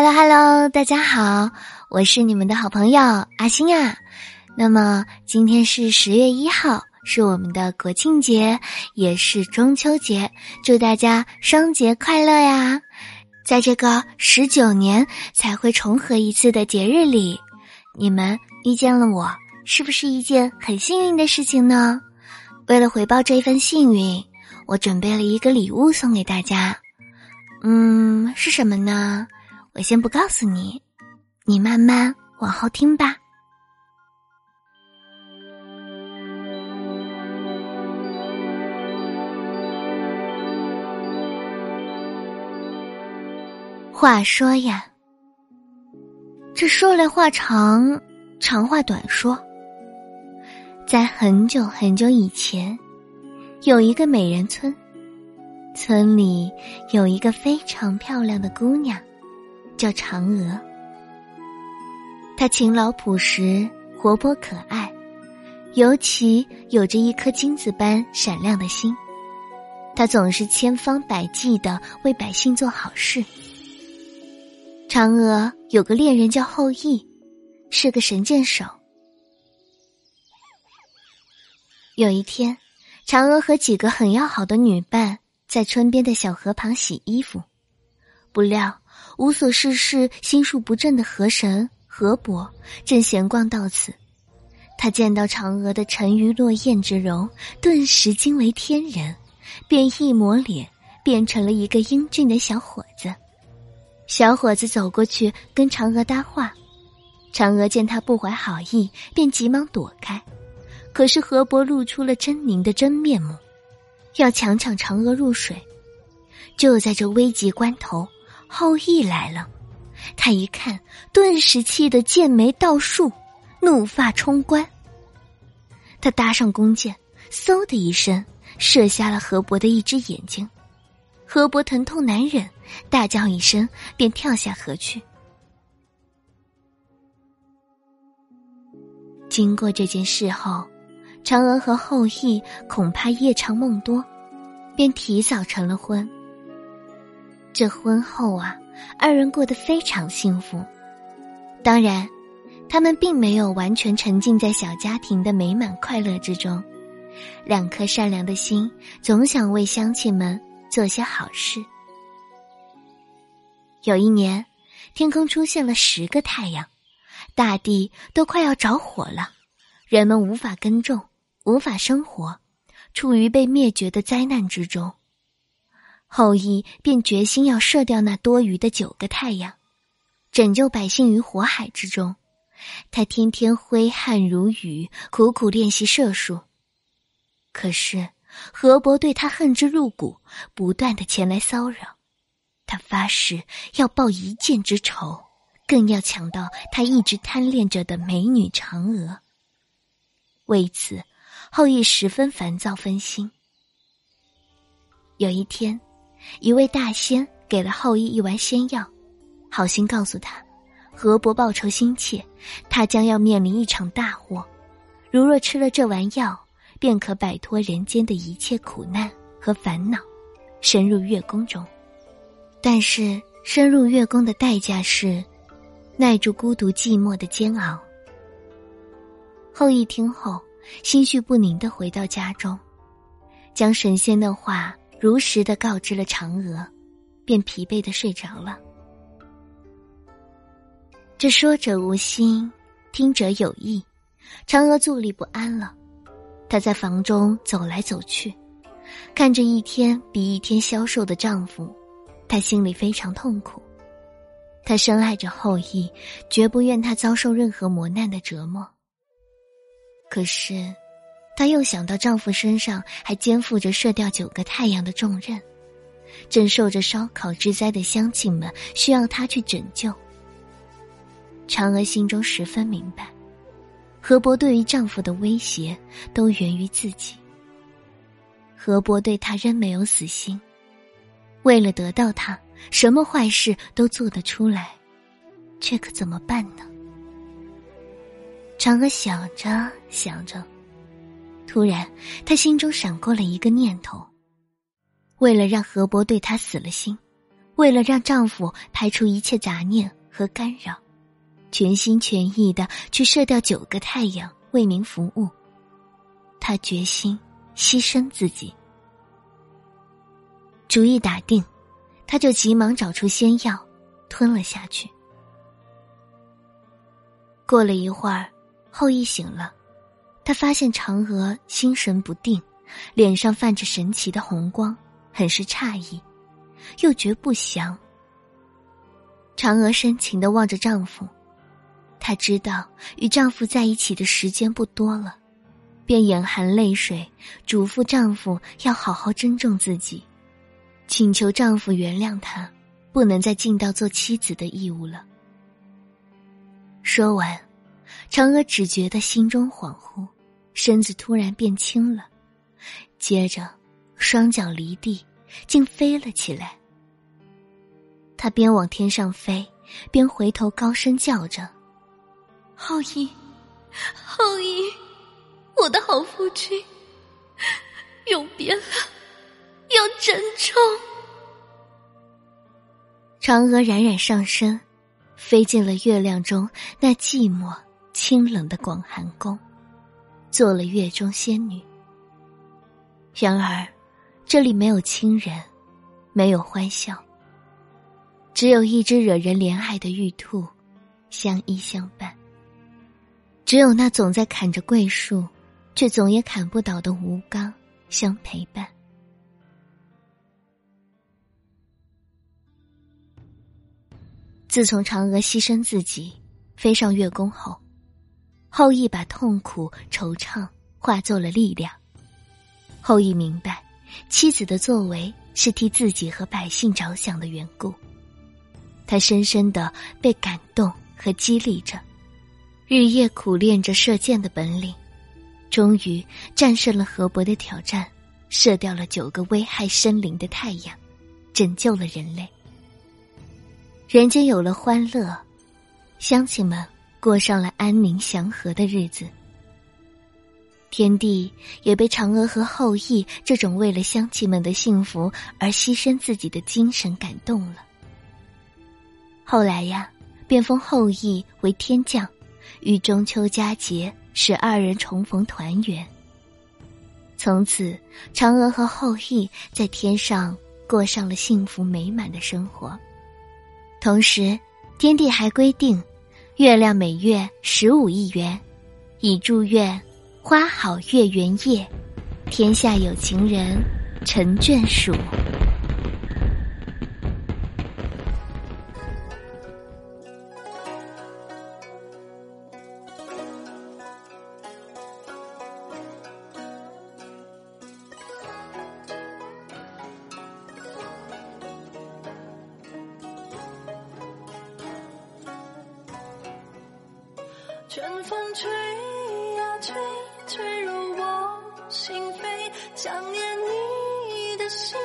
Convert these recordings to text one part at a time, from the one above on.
Hello Hello，大家好，我是你们的好朋友阿星啊。那么今天是十月一号，是我们的国庆节，也是中秋节，祝大家双节快乐呀！在这个十九年才会重合一次的节日里，你们遇见了我，是不是一件很幸运的事情呢？为了回报这份幸运，我准备了一个礼物送给大家。嗯，是什么呢？我先不告诉你，你慢慢往后听吧。话说呀，这说来话长，长话短说。在很久很久以前，有一个美人村，村里有一个非常漂亮的姑娘。叫嫦娥，她勤劳朴实、活泼可爱，尤其有着一颗金子般闪亮的心。她总是千方百计的为百姓做好事。嫦娥有个恋人叫后羿，是个神箭手。有一天，嫦娥和几个很要好的女伴在村边的小河旁洗衣服，不料。无所事事、心术不正的河神河伯正闲逛到此，他见到嫦娥的沉鱼落雁之容，顿时惊为天人，便一抹脸变成了一个英俊的小伙子。小伙子走过去跟嫦娥搭话，嫦娥见他不怀好意，便急忙躲开。可是河伯露出了狰狞的真面目，要强抢嫦娥入水。就在这危急关头。后羿来了，他一看，顿时气得剑眉倒竖，怒发冲冠。他搭上弓箭，嗖的一声射瞎了河伯的一只眼睛。河伯疼痛难忍，大叫一声，便跳下河去。经过这件事后，嫦娥和后羿恐怕夜长梦多，便提早成了婚。这婚后啊，二人过得非常幸福。当然，他们并没有完全沉浸在小家庭的美满快乐之中。两颗善良的心总想为乡亲们做些好事。有一年，天空出现了十个太阳，大地都快要着火了，人们无法耕种，无法生活，处于被灭绝的灾难之中。后羿便决心要射掉那多余的九个太阳，拯救百姓于火海之中。他天天挥汗如雨，苦苦练习射术。可是河伯对他恨之入骨，不断的前来骚扰。他发誓要报一箭之仇，更要抢到他一直贪恋着的美女嫦娥。为此，后羿十分烦躁分心。有一天。一位大仙给了后羿一丸仙药，好心告诉他，河伯报仇心切，他将要面临一场大祸。如若吃了这丸药，便可摆脱人间的一切苦难和烦恼，深入月宫中。但是深入月宫的代价是，耐住孤独寂寞的煎熬。后羿听后，心绪不宁的回到家中，将神仙的话。如实的告知了嫦娥，便疲惫的睡着了。这说者无心，听者有意，嫦娥坐立不安了。她在房中走来走去，看着一天比一天消瘦的丈夫，她心里非常痛苦。她深爱着后羿，绝不愿他遭受任何磨难的折磨。可是。她又想到丈夫身上还肩负着射掉九个太阳的重任，正受着烧烤之灾的乡亲们需要她去拯救。嫦娥心中十分明白，河伯对于丈夫的威胁都源于自己。河伯对她仍没有死心，为了得到她，什么坏事都做得出来，这可怎么办呢？嫦娥想着想着。突然，他心中闪过了一个念头：为了让河伯对他死了心，为了让丈夫排除一切杂念和干扰，全心全意的去射掉九个太阳为民服务。她决心牺牲自己。主意打定，他就急忙找出仙药，吞了下去。过了一会儿，后羿醒了，他发现嫦娥心神不定，脸上泛着神奇的红光，很是诧异，又觉不祥。嫦娥深情的望着丈夫，她知道与丈夫在一起的时间不多了，便眼含泪水，嘱咐丈夫要好好珍重自己。请求丈夫原谅她，不能再尽到做妻子的义务了。说完，嫦娥只觉得心中恍惚，身子突然变轻了，接着双脚离地，竟飞了起来。他边往天上飞，边回头高声叫着：“后羿，后羿，我的好夫君，永别了。”要珍重。嫦娥冉冉上升，飞进了月亮中那寂寞清冷的广寒宫，做了月中仙女。然而，这里没有亲人，没有欢笑，只有一只惹人怜爱的玉兔，相依相伴。只有那总在砍着桂树，却总也砍不倒的吴刚相陪伴。自从嫦娥牺牲自己，飞上月宫后，后羿把痛苦惆怅化作了力量。后羿明白，妻子的作为是替自己和百姓着想的缘故，他深深的被感动和激励着，日夜苦练着射箭的本领，终于战胜了河伯的挑战，射掉了九个危害生灵的太阳，拯救了人类。人间有了欢乐，乡亲们过上了安宁祥和的日子。天帝也被嫦娥和后羿这种为了乡亲们的幸福而牺牲自己的精神感动了。后来呀，便封后羿为天将，于中秋佳节使二人重逢团圆。从此，嫦娥和后羿在天上过上了幸福美满的生活。同时，天帝还规定，月亮每月十五亿元，已祝愿花好月圆夜，天下有情人成眷属。春风吹呀吹，吹入我心扉。想念你的心，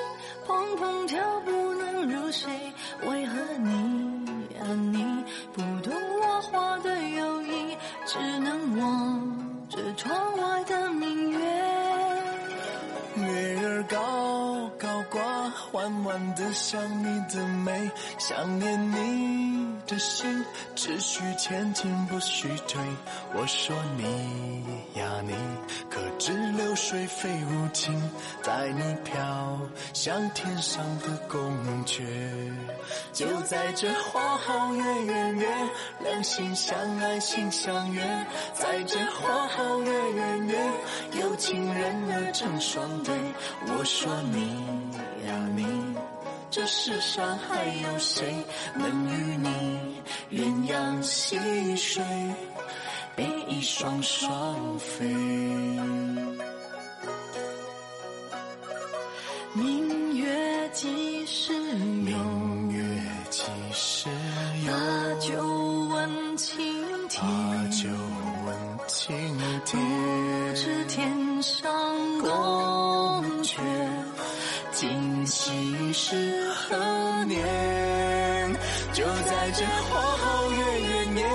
砰砰跳，不能入睡。为何你呀你不懂的想你的美，想念你。的心只需前进，不需退。我说你呀，你可知流水非无情，带你飘向天上的宫阙。就在这花好月圆夜，两心相爱心相悦。在这花好月圆夜，有情人儿成双对。我说你呀，你。这世上还有谁能与你鸳鸯戏水，比翼双双飞？今夕是何年？就在这花好月圆夜，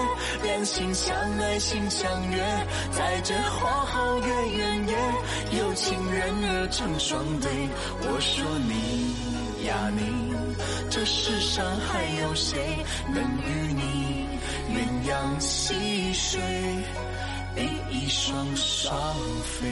两心相爱心相悦。在这花好月圆夜，有情人儿成双对。我说你呀你，这世上还有谁能与你鸳鸯戏水，比翼双双飞？